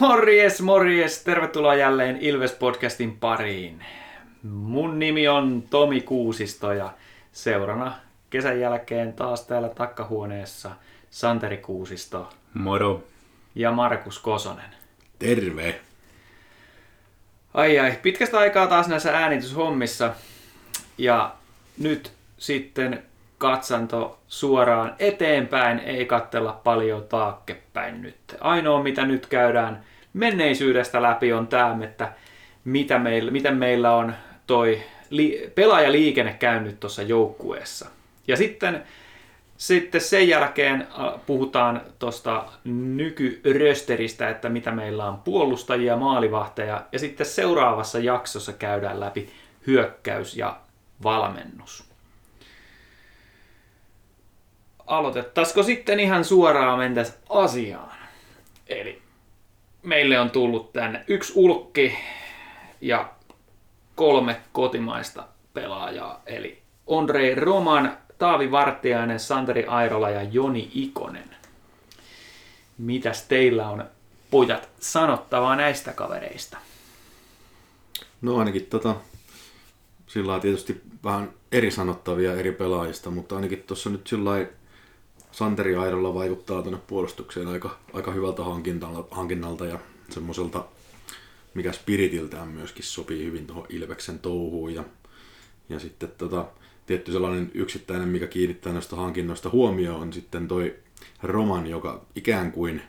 Morjes, morjes! Tervetuloa jälleen Ilves-podcastin pariin. Mun nimi on Tomi Kuusisto ja seurana kesän jälkeen taas täällä takkahuoneessa Santeri Kuusisto Moro. ja Markus Kosonen. Terve. Ai ai, pitkästä aikaa taas näissä äänityshommissa ja nyt sitten katsanto suoraan eteenpäin, ei kattella paljon taakkepäin nyt. Ainoa mitä nyt käydään menneisyydestä läpi on tämä, että mitä meillä, miten meillä on toi li, pelaajaliikenne käynyt tuossa joukkueessa. Ja sitten, sitten sen jälkeen äh, puhutaan tuosta nykyrösteristä, että mitä meillä on puolustajia, maalivahteja. Ja sitten seuraavassa jaksossa käydään läpi hyökkäys ja valmennus. Aloitettaisiko sitten ihan suoraan mentäs asiaan? Eli meille on tullut tänne yksi ulkki ja kolme kotimaista pelaajaa, eli Ondrei Roman, Taavi Vartiainen, Santeri Airola ja Joni Ikonen. Mitäs teillä on pojat sanottavaa näistä kavereista? No ainakin tota, sillä on tietysti vähän eri sanottavia eri pelaajista, mutta ainakin tuossa nyt sillä Santeri Aidolla vaikuttaa tuonne puolustukseen aika, aika hyvältä hankinnalta, hankinnalta ja semmoiselta, mikä spiritiltään myöskin sopii hyvin tuohon Ilveksen touhuun. Ja, ja sitten tota, tietty sellainen yksittäinen, mikä kiinnittää noista hankinnoista huomioon, on sitten toi Roman, joka ikään kuin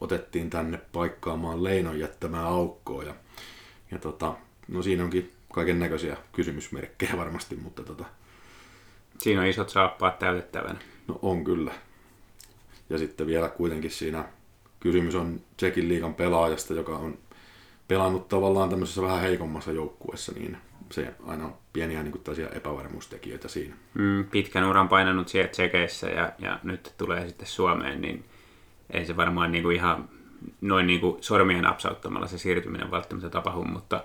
otettiin tänne paikkaamaan Leinon jättämää aukkoa. Ja, ja tota, no siinä onkin kaiken näköisiä kysymysmerkkejä varmasti, mutta tota, Siinä on isot saappaat täytettävänä. No on kyllä. Ja sitten vielä kuitenkin siinä kysymys on Tsekin liigan pelaajasta, joka on pelannut tavallaan tämmöisessä vähän heikommassa joukkueessa, niin se aina on pieniä niin kuin, epävarmuustekijöitä siinä. Mm, pitkän uran painanut siellä Tsekeissä ja, ja nyt tulee sitten Suomeen, niin ei se varmaan niin kuin ihan noin niin kuin sormien napsauttamalla se siirtyminen välttämättä tapahdu, mutta,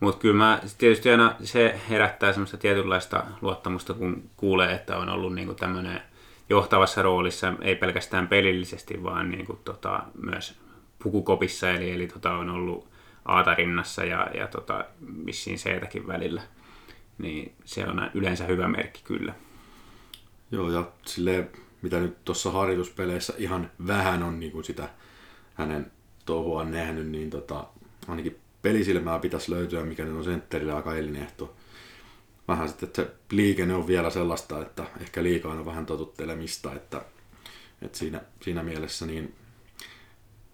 mutta kyllä mä, tietysti aina se herättää semmoista tietynlaista luottamusta, kun kuulee, että on ollut niin kuin tämmöinen johtavassa roolissa, ei pelkästään pelillisesti, vaan niin kuin tota, myös pukukopissa, eli, eli tota, on ollut aatarinnassa ja, ja tota, vissiin seetäkin välillä. Niin se on yleensä hyvä merkki kyllä. Joo, ja silleen, mitä nyt tuossa harjoituspeleissä ihan vähän on niin kuin sitä hänen touhua nähnyt, niin tota, ainakin pelisilmää pitäisi löytyä, mikä nyt on sentterillä aika elinehto. Vähän sitten, että se liikenne on vielä sellaista, että ehkä liikaa on vähän totuttelemista, että, että siinä, siinä mielessä niin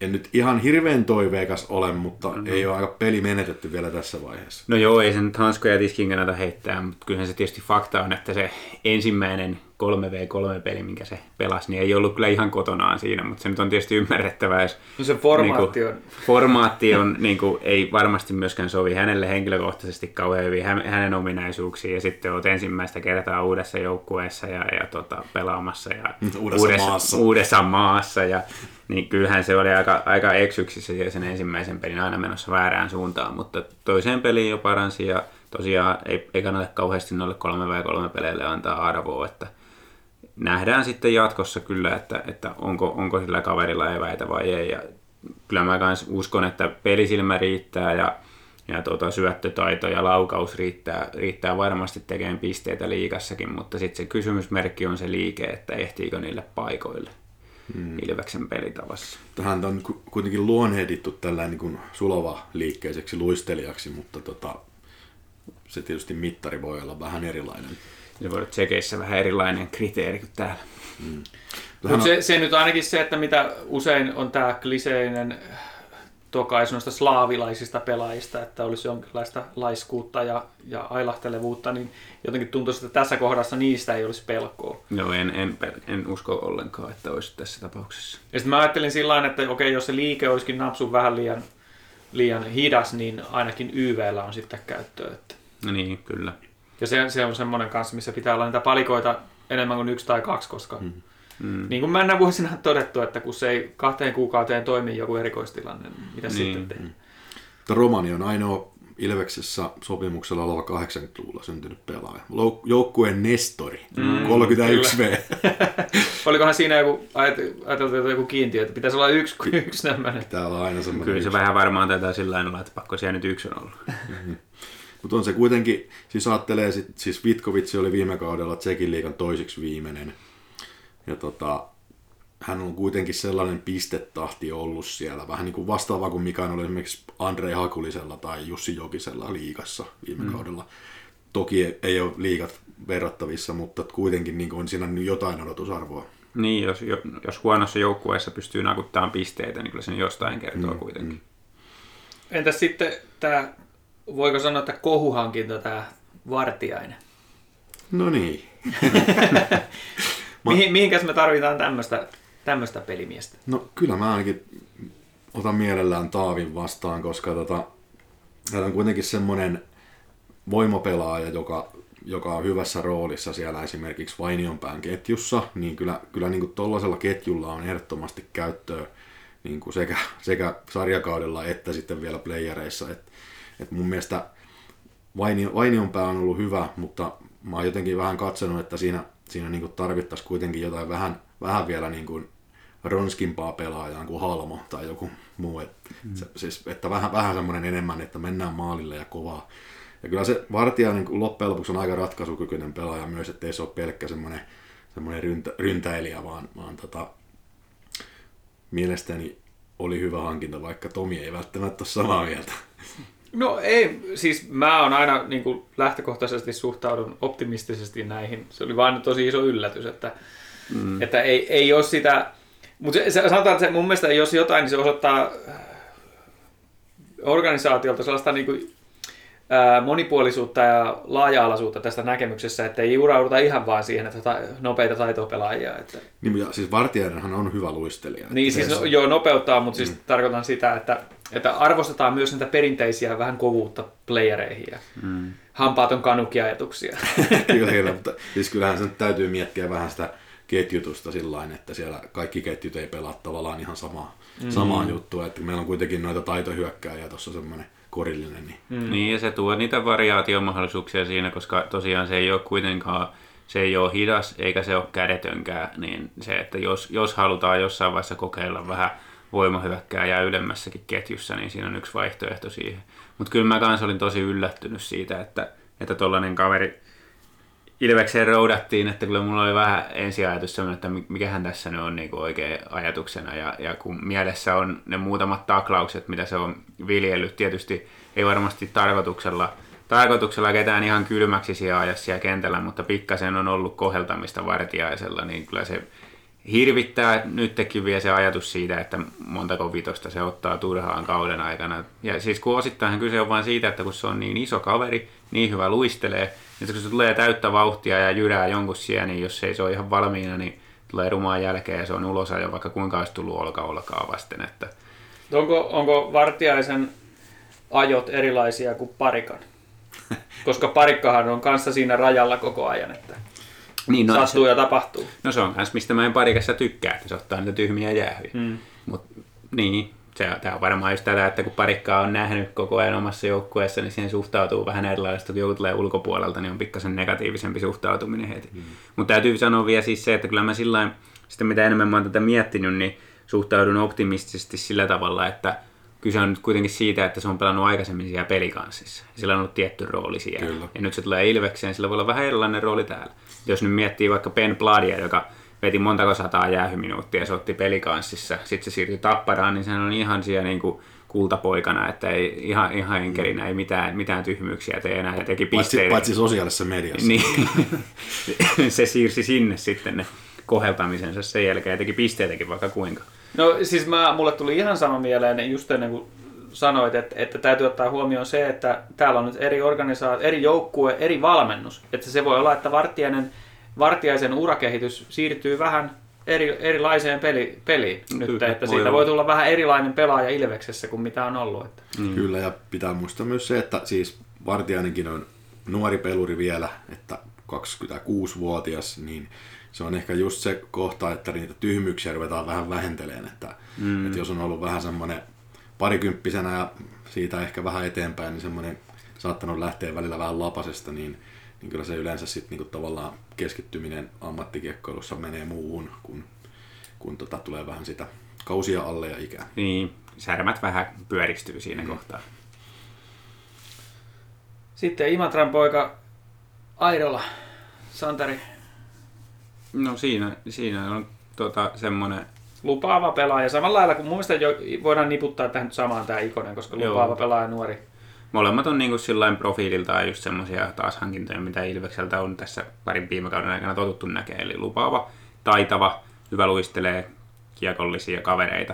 en nyt ihan hirveän toiveikas ole, mutta mm-hmm. ei ole aika peli menetetty vielä tässä vaiheessa. No joo, ei se nyt hanskoja tiskin kannata heittää, mutta kyllähän se tietysti fakta on, että se ensimmäinen 3v3-peli, minkä se pelasi, niin ei ollut kyllä ihan kotonaan siinä, mutta se nyt on tietysti ymmärrettävää, jos No se formaatti niin on... formaatti on, niin kuin, ei varmasti myöskään sovi hänelle henkilökohtaisesti kauhean hyvin hänen ominaisuuksiin, ja sitten olet ensimmäistä kertaa uudessa joukkueessa ja, ja tota, pelaamassa ja Uudessa maassa. uudessa maassa, ja niin kyllähän se oli aika, aika eksyksissä sen ensimmäisen pelin aina menossa väärään suuntaan, mutta toiseen peliin jo paransi ja tosiaan ei, ei kannata kauheasti noille 3v3 peleille antaa arvoa, että nähdään sitten jatkossa kyllä, että, että onko, onko sillä kaverilla eväitä vai ei. Ja kyllä mä kans uskon, että pelisilmä riittää ja, ja tuota, syöttötaito ja laukaus riittää, riittää varmasti tekemään pisteitä liikassakin, mutta sitten se kysymysmerkki on se liike, että ehtiikö niille paikoille hmm. Ilveksen pelitavassa. Tähän on ku- kuitenkin luonhehdittu tällainen niin kuin sulava liikkeiseksi luistelijaksi, mutta tota, se tietysti mittari voi olla vähän erilainen. Se voi olla tsekeissä vähän erilainen kriteeri kuin täällä. Mutta se, se nyt ainakin se, että mitä usein on tämä kliseinen tokaisu noista slaavilaisista pelaajista, että olisi jonkinlaista laiskuutta ja, ja ailahtelevuutta, niin jotenkin tuntuu, että tässä kohdassa niistä ei olisi pelkoa. Joo, en, en, en usko ollenkaan, että olisi tässä tapauksessa. Ja sitten mä ajattelin sillä tavalla, että okei, jos se liike olisikin napsun vähän liian, liian hidas, niin ainakin YVllä on sitten käyttöä. Että. No niin, kyllä. Ja se, se on semmoinen kanssa, missä pitää olla niitä palikoita enemmän kuin yksi tai kaksi, koska mm. Mm. niin kuin mennä vuosina on todettu, että kun se ei kahteen kuukauteen toimi joku erikoistilanne, niin mitä Niin. sitten tehdään? Mutta Romani on ainoa Ilveksessä sopimuksella oleva 80-luvulla syntynyt pelaaja. Joukkueen Nestori, mm, 31V. Olikohan siinä joku, ajat- ajateltu että joku kiintiö, että pitäisi olla yksi, yksi tämmöinen. Täällä on aina semmoinen... Kyllä se vähän varmaan tätä sillä lailla, että pakko siellä nyt yksi on ollut. Mutta on se kuitenkin, siis ajattelee, sit, siis Vitkovitsi oli viime kaudella Tsekin liigan toiseksi viimeinen. Ja tota, hän on kuitenkin sellainen pistetahti ollut siellä, vähän niin kuin vastaava kuin mikä on ollut esimerkiksi Andrei Hakulisella tai Jussi Jokisella liigassa viime mm. kaudella. Toki ei, ole liigat verrattavissa, mutta kuitenkin niin on siinä jotain odotusarvoa. Niin, jos, jo- jos huonossa joukkueessa pystyy nakuttamaan pisteitä, niin kyllä se jostain kertoo mm, kuitenkin. Mm. Entäs sitten tämä, voiko sanoa, että kohuhankinta tämä Vartiainen? No niin. Mihin, mihinkäs me tarvitaan tämmöistä tämmöistä pelimiestä? No kyllä mä ainakin otan mielellään Taavin vastaan, koska tota, hän on kuitenkin semmoinen voimapelaaja, joka, joka on hyvässä roolissa siellä esimerkiksi Vainionpään ketjussa, niin kyllä, kyllä niin kuin tollaisella ketjulla on ehdottomasti käyttöä niin kuin sekä, sekä sarjakaudella että sitten vielä playereissa. Et, et mun mielestä Vainio, Vainionpää on ollut hyvä, mutta mä oon jotenkin vähän katsonut, että siinä, siinä niin kuin tarvittaisiin kuitenkin jotain vähän, vähän vielä niin kuin ronskimpaa pelaajaa kuin Halmo tai joku muu. Et, mm. se, siis, että vähän, vähän semmoinen enemmän, että mennään maalille ja kovaa. Ja kyllä se Vartija niin loppujen lopuksi on aika ratkaisukykyinen pelaaja myös, ettei se ole pelkkä semmoinen, semmoinen ryntä, ryntäilijä, vaan, vaan tota, mielestäni oli hyvä hankinta, vaikka Tomi ei välttämättä ole samaa mieltä. No ei, siis mä oon aina niin kuin lähtökohtaisesti suhtaudun optimistisesti näihin. Se oli vain tosi iso yllätys, että, mm. että ei, ei ole sitä... Mutta se, se, sanotaan, että se, mun mielestä jos jotain, niin se osoittaa organisaatiolta sellaista niin kuin, ää, monipuolisuutta ja laaja-alaisuutta tästä näkemyksessä, että ei urauduta ihan vaan siihen, että ta- nopeita taitopelaajia. Että... Niin, ja siis Vartijainenhan on hyvä luistelija. Niin, siis no, joo, nopeuttaa, mutta siis mm. tarkoitan sitä, että, että arvostetaan myös näitä perinteisiä vähän kovuutta playereihin ja mm. hampaaton kanukiajatuksia. kyllä, kyllä, mutta siis kyllähän se täytyy miettiä vähän sitä ketjutusta sillä että siellä kaikki ketjut ei pelaa tavallaan ihan samaa, mm. samaa juttua, että meillä on kuitenkin noita taitohyökkääjiä tuossa semmoinen korillinen. Niin. Mm. niin, ja se tuo niitä variaatiomahdollisuuksia siinä, koska tosiaan se ei ole kuitenkaan se ei ole hidas eikä se ole kädetönkään, niin se, että jos, jos halutaan jossain vaiheessa kokeilla vähän voimahyökkääjää ylemmässäkin ketjussa, niin siinä on yksi vaihtoehto siihen. Mutta kyllä mä kanssa olin tosi yllättynyt siitä, että että kaveri Ilvekseen roudattiin, että kyllä mulla oli vähän ensiajatus sellainen, että mikähän tässä nyt on niin oikein ajatuksena. Ja, ja kun mielessä on ne muutamat taklaukset, mitä se on viljellyt, tietysti ei varmasti tarkoituksella, tarkoituksella ketään ihan kylmäksi siellä ajassa siellä kentällä, mutta pikkasen on ollut koheltamista vartiaisella, niin kyllä se hirvittää nytkin vielä se ajatus siitä, että montako vitosta se ottaa turhaan kauden aikana. Ja siis kun osittain kyse on vain siitä, että kun se on niin iso kaveri, niin hyvä luistelee, niin kun se tulee täyttä vauhtia ja jyrää jonkun siellä, niin jos ei se ole ihan valmiina, niin tulee rumaan jälkeen ja se on ulos jo vaikka kuinka olisi tullut olka olkaa vasten. Että... Onko, onko Vartiaisen ajot erilaisia kuin parikan? Koska parikkahan on kanssa siinä rajalla koko ajan, että niin, no, sattuu se, ja tapahtuu. No se on myös mistä mä en parikassa tykkää, että se ottaa niitä tyhmiä jäähyjä. Hmm. Mut, niin, se, tämä on varmaan just tätä, että kun parikkaa on nähnyt koko ajan omassa joukkueessa, niin siihen suhtautuu vähän erilaista, kun joku tulee ulkopuolelta, niin on pikkasen negatiivisempi suhtautuminen heti. Mm. Mutta täytyy sanoa vielä siis se, että kyllä mä sillä sitten mitä enemmän mä oon tätä miettinyt, niin suhtaudun optimistisesti sillä tavalla, että kyse on nyt kuitenkin siitä, että se on pelannut aikaisemmin siellä pelikanssissa. Sillä on ollut tietty rooli siellä. Kyllä. Ja nyt se tulee Ilvekseen, sillä voi olla vähän erilainen rooli täällä. Jos nyt miettii vaikka Ben Bladia, joka veti montako sataa jäähyminuuttia, se otti pelikanssissa, sitten se siirtyi tapparaan, niin sehän on ihan siellä niin kuin kultapoikana, että ei ihan, ihan enkelinä, ei mitään, mitään tyhmyyksiä tee enää ja teki pisteitä. Paitsi, paitsi sosiaalisessa mediassa. Niin, se siirsi sinne sitten ne koheltamisensa sen jälkeen ja teki pisteitäkin vaikka kuinka. No siis mä, mulle tuli ihan sama mieleen just ennen kuin sanoit, että, että täytyy ottaa huomioon se, että täällä on nyt eri organisaatio, eri joukkue, eri valmennus. Että se voi olla, että Vartiainen Vartiaisen urakehitys siirtyy vähän eri, erilaiseen peli, peliin nyt, Kyllä, että siitä voi, voi tulla vähän erilainen pelaaja Ilveksessä kuin mitä on ollut. Että. Mm. Kyllä, ja pitää muistaa myös se, että siis Vartiainenkin on nuori peluri vielä, että 26-vuotias, niin se on ehkä just se kohta, että niitä tyhmyyksiä ruvetaan vähän vähentelemään, että, mm. että jos on ollut vähän semmoinen parikymppisenä ja siitä ehkä vähän eteenpäin, niin semmoinen saattanut lähteä välillä vähän lapasesta, niin, niin kyllä se yleensä sitten niin tavallaan keskittyminen ammattikiekkoilussa menee muuhun, kun, kun tota, tulee vähän sitä kausia alle ja ikää. Niin, särmät vähän pyöristyy siinä mm. kohtaa. Sitten Imatran poika Airola, Santeri. No siinä, siinä on tota, semmoinen... Lupaava pelaaja. Samalla lailla kuin mun mielestä jo, voidaan niputtaa tähän samaan tämä Ikonen, koska Joo. lupaava pelaaja nuori. Molemmat on niin sillain profiililtaan just semmoisia taas hankintoja, mitä Ilvekseltä on tässä parin viime kauden aikana totuttu näkee. Eli lupaava, taitava, hyvä luistelee, kiekollisia kavereita.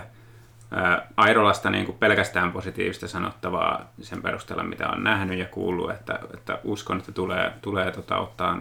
Airolasta niin kuin pelkästään positiivista sanottavaa sen perusteella, mitä on nähnyt ja kuullut, että, että uskon, että tulee, tulee tota, ottaa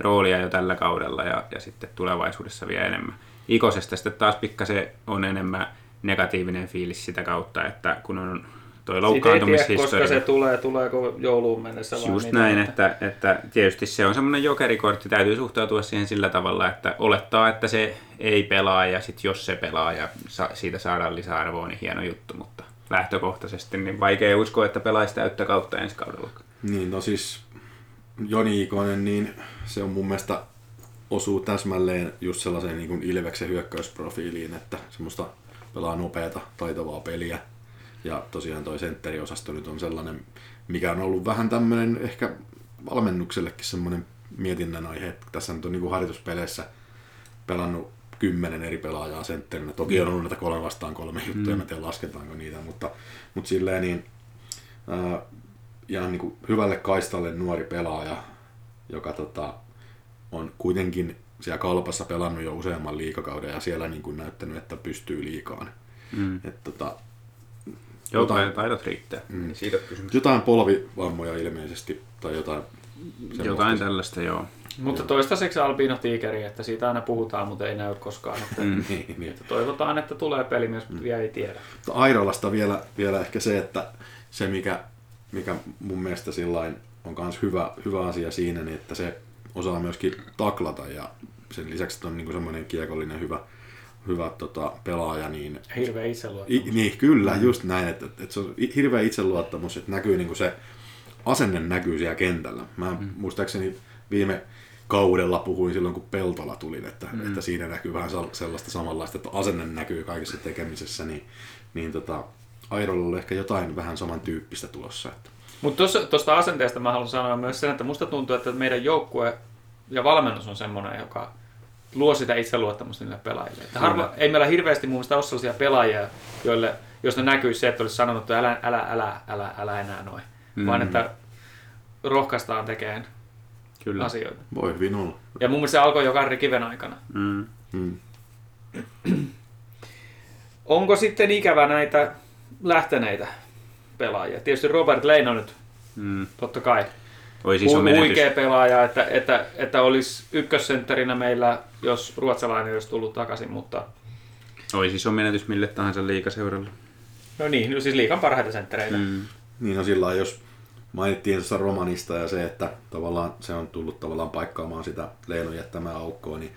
roolia jo tällä kaudella ja, ja sitten tulevaisuudessa vielä enemmän. Ikosesta sitten taas pikkasen on enemmän negatiivinen fiilis sitä kautta, että kun on toi loukkaantumishistoria. koska se tulee, tuleeko jouluun mennessä vai Just näin, että, että tietysti se on semmoinen jokerikortti, täytyy suhtautua siihen sillä tavalla, että olettaa, että se ei pelaa ja sitten jos se pelaa ja sa- siitä saadaan lisäarvoa, niin hieno juttu, mutta lähtökohtaisesti niin vaikea uskoa, että pelaisi täyttä kautta ensi kaudella. Niin, no siis Joni Ikonen, niin se on mun mielestä osuu täsmälleen just sellaiseen niin kuin Ilveksen hyökkäysprofiiliin, että semmoista pelaa nopeata, taitavaa peliä, ja tosiaan toi sentteriosasto nyt on sellainen, mikä on ollut vähän tämmöinen ehkä valmennuksellekin semmoinen mietinnän aihe, että tässä nyt on niin kuin harjoituspeleissä pelannut kymmenen eri pelaajaa sentterinä. Toki on ollut näitä kolme vastaan kolme juttuja, mm. en tiedä lasketaanko niitä, mutta, mutta silleen niin, äh, ihan niin kuin hyvälle kaistalle nuori pelaaja, joka tota, on kuitenkin siellä kalpassa pelannut jo useamman liikakauden ja siellä niin kuin näyttänyt, että pystyy liikaan. Mm. Et, tota, jotain, taidot riittää. Mm. Siitä kysymys. Jotain polvivammoja ilmeisesti, tai jotain Jotain tällaista, joo. Mutta toistaiseksi Albino Tigeri, että siitä aina puhutaan, mutta ei näy koskaan. Että, mm. niin, niin. että toivotaan, että tulee peli myös, mutta mm. vielä ei tiedä. Airolasta vielä, vielä ehkä se, että se mikä, mikä mun mielestä sillain on myös hyvä, hyvä asia siinä, niin että se osaa myöskin taklata ja sen lisäksi että on niin semmoinen kiekollinen hyvä, hyvä tota, pelaaja. Niin, hirveä itseluottamus. I, niin, kyllä, just näin, että, että, se on hirveä itseluottamus, että näkyy niin kuin se asenne näkyy siellä kentällä. Mä mm. muistaakseni viime kaudella puhuin silloin, kun Peltola tuli, että, mm. että siinä näkyy vähän sellaista samanlaista, että asenne näkyy kaikessa tekemisessä, niin, niin tota, Airolla oli ehkä jotain vähän samantyyppistä tulossa. Että. Mutta tuosta asenteesta mä haluan sanoa myös sen, että musta tuntuu, että meidän joukkue ja valmennus on semmoinen, joka luo sitä itseluottamusta niille pelaajille. Että harva, ei meillä hirveästi mun mielestä ole sellaisia pelaajia, joille, joista näkyy se, että olisi sanonut, että älä, älä, älä, älä, älä enää noin. Mm. Vaan että rohkaistaan tekemään Kyllä. asioita. Voi hyvin olla. Ja mun mielestä se alkoi jo Karri Kiven aikana. Mm. Mm. Onko sitten ikävä näitä lähteneitä pelaajia? Tietysti Robert Leino nyt, mm. totta kai. Olisi iso Huikea pelaaja, että, että, että olisi ykkössentterinä meillä, jos ruotsalainen olisi tullut takaisin, mutta... Olisi iso menetys mille tahansa liikaseuralle. No niin, no siis liikan parhaita senttereitä. Mm. Niin no sillä jos mainittiin tuossa romanista ja se, että tavallaan se on tullut tavallaan paikkaamaan sitä Leinon jättämää aukkoa, niin,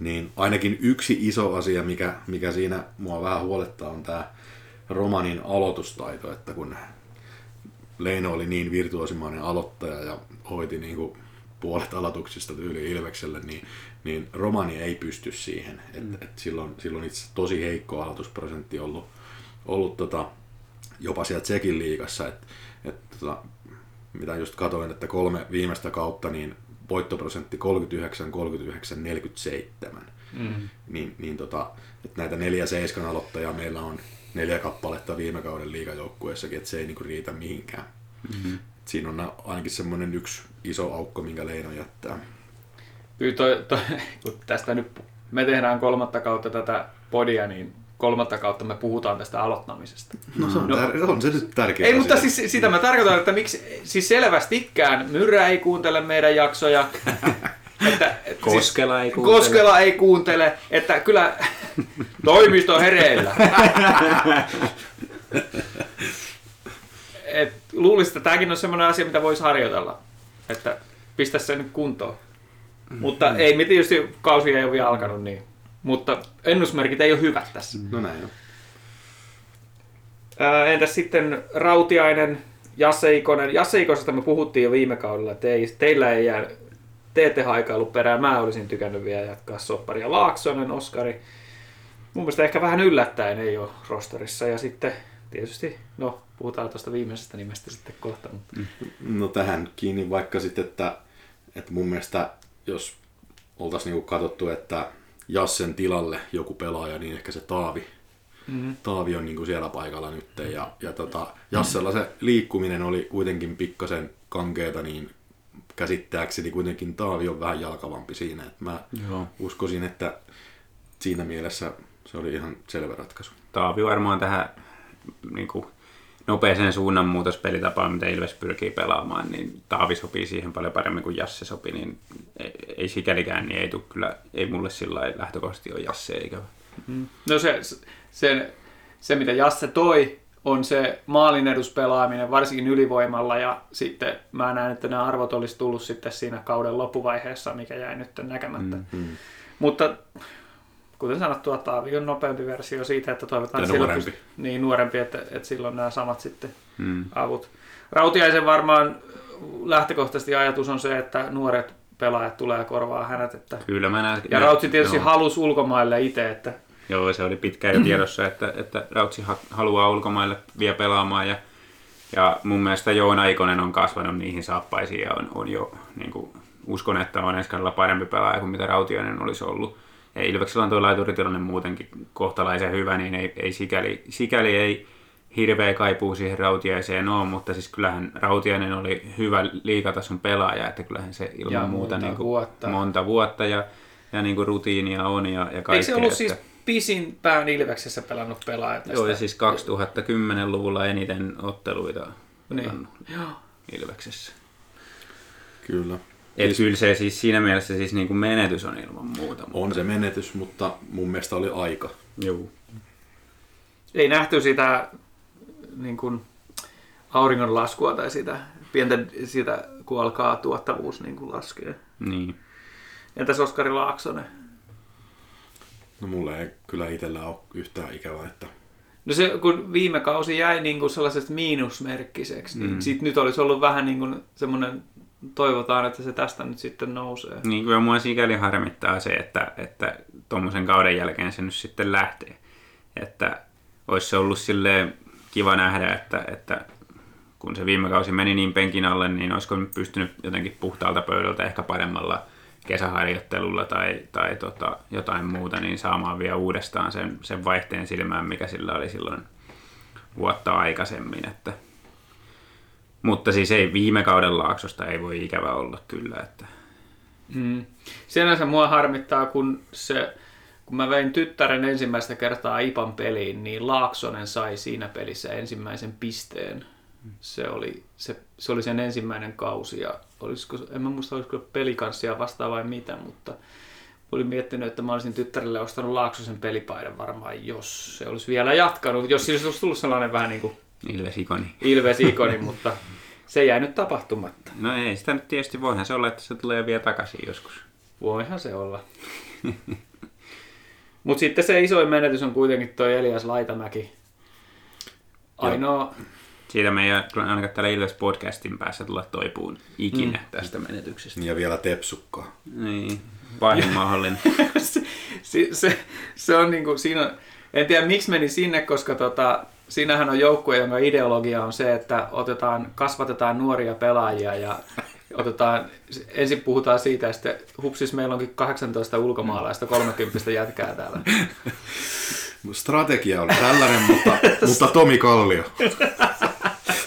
niin ainakin yksi iso asia, mikä, mikä siinä mua vähän huolettaa, on tämä romanin aloitustaito, että kun Leino oli niin virtuosimainen aloittaja ja hoiti niin kuin puolet aloituksista tyyli Ilvekselle, niin, niin Romani ei pysty siihen. Et, mm. et silloin, silloin itse tosi heikko aloitusprosentti ollut, ollut tota, jopa siellä Tsekin liigassa. Et, et, tota, mitä just katoin, että kolme viimeistä kautta, niin voittoprosentti 39, 39, 47. Mm. Niin, niin tota, että näitä neljä seiskan aloittajaa meillä on neljä kappaletta viime kauden liigajoukkueessakin, että se ei niinku riitä mihinkään. Mm-hmm. Siinä on ainakin semmoinen yksi iso aukko, minkä Leino jättää. Kyllä toi, toi, kun tästä nyt me tehdään kolmatta kautta tätä podia, niin kolmatta kautta me puhutaan tästä aloittamisesta. No se on, no, tär- on se nyt tärkeä Ei, asia. mutta siis sitä mä tarkoitan, että miksi, siis selvästikään Myrrä ei kuuntele meidän jaksoja, että, et, Koskela siis, ei kuuntele. Koskela ei kuuntele, että kyllä toimisto hereillä. Et, luulisin, että tämäkin on sellainen asia, mitä voisi harjoitella. Että pistä sen kuntoon. Mm-hmm. Mutta ei, me tietysti kausi ei ole vielä alkanut niin. Mutta ennusmerkit ei ole hyvät tässä. No näin on. Ää, entäs sitten Rautiainen, Jasse Ikonen, Jasse Ikosesta me puhuttiin jo viime kaudella, että ei, teillä ei jää, te ette haikailu perään. Mä olisin tykännyt vielä jatkaa sopparia. Laaksonen, Oskari. Mun mielestä ehkä vähän yllättäen ei ole rosterissa. Ja sitten tietysti, no puhutaan tuosta viimeisestä nimestä sitten kohta. Mutta... No tähän kiinni vaikka sitten, että, että mun mielestä jos oltaisiin niinku katsottu, että Jassen tilalle joku pelaaja, niin ehkä se Taavi. Mm-hmm. Taavi on niinku siellä paikalla nyt. Ja, ja tota, Jassella se liikkuminen oli kuitenkin pikkasen kankeeta, niin käsittääkseni kuitenkin Taavi on vähän jalkavampi siinä. Et mä Joo. uskoisin, että siinä mielessä se oli ihan selvä ratkaisu. Taavi varmaan tähän niin kuin, nopeeseen suunnanmuutospelitapaan, mitä Ilves pyrkii pelaamaan, niin Taavi sopii siihen paljon paremmin kuin Jasse sopi, niin ei, ei sikälikään, niin ei tule kyllä, ei mulle sillä lähtökohtaisesti ole Jasse eikä. Mm. No se, se, se, mitä Jasse toi, on se maalin eduspelaaminen, varsinkin ylivoimalla, ja sitten mä näen, että nämä arvot olisi tullut sitten siinä kauden loppuvaiheessa, mikä jäi nyt näkemättä. Mm-hmm. Mutta kuten sanottua, Taavi on nopeampi versio siitä, että toivotaan ja nuorempi. Pyst- niin, nuorempi, että, että silloin nämä samat sitten mm. avut. Rautiaisen varmaan lähtökohtaisesti ajatus on se, että nuoret pelaajat tulee korvaa hänet. Että... Kyllä mä näen. Ja Rautsi tietysti joo. halusi ulkomaille itse, että Joo, se oli pitkään jo tiedossa, että, että Rautsi haluaa ulkomaille vielä pelaamaan ja, ja mun mielestä Joona Ikonen on kasvanut niihin saappaisiin ja on, on jo niin kuin, uskon, että on ensi parempi pelaaja kuin mitä Rautiainen olisi ollut. Ja Ilveksellä on tuo laituritilanne muutenkin kohtalaisen hyvä, niin ei, ei sikäli, sikäli ei hirveä kaipuu siihen Rautiaiseen ole, mutta siis kyllähän Rautiainen oli hyvä liikatason pelaaja, että kyllähän se ilman ja muuta monta, niin kuin, vuotta. monta vuotta ja, ja niin kuin rutiinia on ja, ja kaikkea. Eikö se ollut siis että... siis pisimpään Ilveksessä pelannut pelaaja tästä? Joo, ja siis 2010-luvulla eniten otteluita niin. Ilveksessä. Kyllä. Et kyllä se siis siinä mielessä siis niin kuin menetys on ilman muuta. Mutta... On se menetys, mutta mun mielestä oli aika. Joo. Ei nähty sitä niin kuin auringon laskua tai sitä pientä sitä, kun alkaa tuottavuus niin kuin laskee. Niin. Entäs Oskari Laaksonen? No mulle ei kyllä itsellä ole yhtään ikävää, että... No se, kun viime kausi jäi niin kuin sellaisesta miinusmerkkiseksi, niin mm. sit nyt olisi ollut vähän niin kuin semmoinen toivotaan, että se tästä nyt sitten nousee. Niin kyllä mua sikäli harmittaa se, että, että tuommoisen kauden jälkeen se nyt sitten lähtee. Että olisi se ollut silleen kiva nähdä, että, että kun se viime kausi meni niin penkin alle, niin olisiko pystynyt jotenkin puhtaalta pöydältä ehkä paremmalla kesäharjoittelulla tai, tai tota, jotain muuta, niin saamaan vielä uudestaan sen, sen vaihteen silmään, mikä sillä oli silloin vuotta aikaisemmin. Että, mutta siis ei viime kauden laaksosta ei voi ikävä olla kyllä. Että... Mm. Sinänsä mua harmittaa, kun se kun mä vein tyttären ensimmäistä kertaa IPAN peliin, niin Laaksonen sai siinä pelissä ensimmäisen pisteen. Se oli, se, se oli sen ensimmäinen kausi ja olisiko, en mä muista olisiko pelikanssia vastaan vai mitä, mutta olin miettinyt, että mä olisin tyttärelle ostanut Laaksosen pelipaidan varmaan, jos se olisi vielä jatkanut, jos sillä olisi tullut sellainen vähän niin kuin Ilves-ikoni. Ilves-ikoni, mutta se jäi nyt tapahtumatta. No ei sitä nyt tietysti voihan se olla, että se tulee vielä takaisin joskus. Voihan se olla. Mutta sitten se isoin menetys on kuitenkin tuo Elias Laitamäki. Ainoa... Siitä me ei ainakaan täällä Ilves podcastin päässä tulla toipuun ikinä mm. tästä menetyksestä. Ja vielä tepsukkaa. Niin, vahin mahdollinen. se, se, se, se, on niinku, siinä en tiedä miksi meni sinne, koska tota, siinähän on joukkue, jonka ideologia on se, että otetaan, kasvatetaan nuoria pelaajia ja otetaan, ensin puhutaan siitä ja sitten hupsis meillä onkin 18 ulkomaalaista 30 jätkää täällä. Strategia on tällainen, mutta, mutta Tomi Kallio.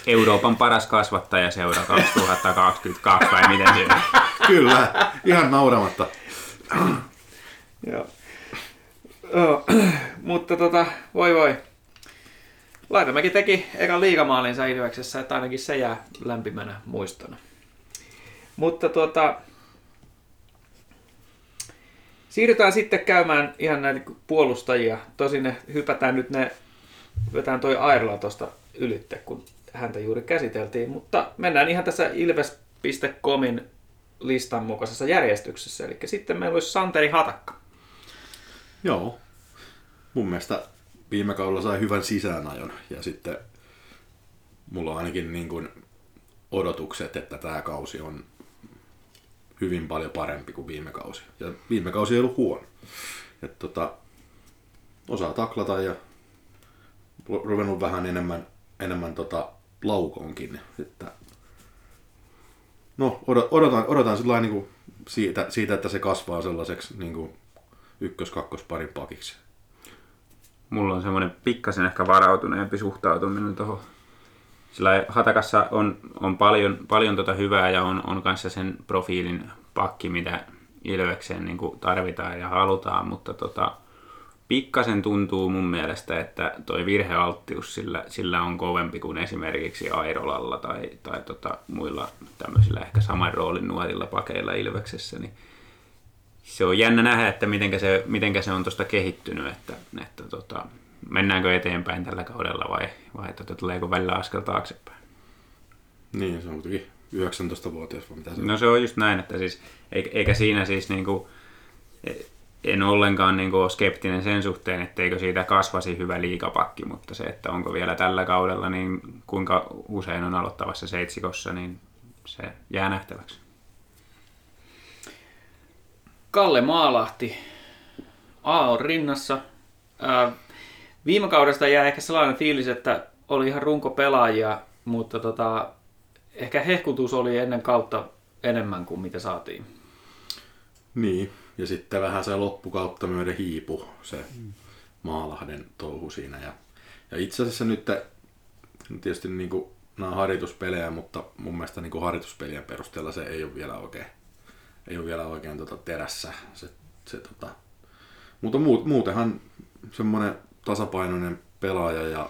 Euroopan paras kasvattaja seura 2022 vai miten se Kyllä, ihan nauramatta. Joo. Oh, mutta tota, voi voi. Laitamäki teki ekan liigamaalinsa Ilveksessä, että ainakin se jää lämpimänä muistona. Mutta tuota, siirrytään sitten käymään ihan näitä puolustajia. Tosin ne hypätään nyt ne, vetään toi Airla tuosta ylitte, kun häntä juuri käsiteltiin. Mutta mennään ihan tässä ilves.comin listan mukaisessa järjestyksessä. Eli sitten meillä olisi Santeri Hatakka. Joo. Mun mielestä viime kaudella sai hyvän sisäänajon ja sitten mulla on ainakin niin kuin odotukset, että tämä kausi on hyvin paljon parempi kuin viime kausi. Ja viime kausi ei ollut huono. Et tota, osaa taklata ja ruvennut vähän enemmän, enemmän tota laukoonkin. Että, no, odotan, odotan niin kuin siitä, siitä, että se kasvaa sellaiseksi niin kuin ykkös-kakkosparin pakiksi. Mulla on semmoinen pikkasen ehkä varautuneempi suhtautuminen tuohon. Sillä Hatakassa on, on paljon, paljon tota hyvää ja on, on kanssa sen profiilin pakki, mitä Ilvekseen niin tarvitaan ja halutaan, mutta tota, pikkasen tuntuu mun mielestä, että toi virhealttius sillä, sillä on kovempi kuin esimerkiksi Airolalla tai, tai tota, muilla tämmöisillä ehkä saman roolin nuotilla pakeilla Ilveksessä, niin se on jännä nähdä, että mitenkä se, mitenkä se on tuosta kehittynyt, että, että tota, mennäänkö eteenpäin tällä kaudella vai, vai tota, tuleeko välillä askel taaksepäin. Niin, se on kuitenkin 19-vuotias vai mitä se on? No se on just näin, että siis, eikä siinä siis niinku, en ollenkaan niin kuin, skeptinen sen suhteen, etteikö siitä kasvasi hyvä liikapakki, mutta se, että onko vielä tällä kaudella, niin kuinka usein on aloittavassa seitsikossa, niin se jää nähtäväksi. Kalle Maalahti, A on rinnassa. Ää, viime kaudesta jää ehkä sellainen fiilis, että oli ihan runko pelaajia, mutta tota, ehkä hehkutus oli ennen kautta enemmän kuin mitä saatiin. Niin, ja sitten vähän se loppukautta myöden hiipu se mm. Maalahden touhu siinä. Ja, ja itse asiassa nyt tietysti niin kuin, nämä on harjoituspelejä, mutta mun mielestä niin kuin harjoituspelien perusteella se ei ole vielä oikein, ei ole vielä oikein tota terässä. Se, se, tota. Mutta muut, muutenhan semmoinen tasapainoinen pelaaja ja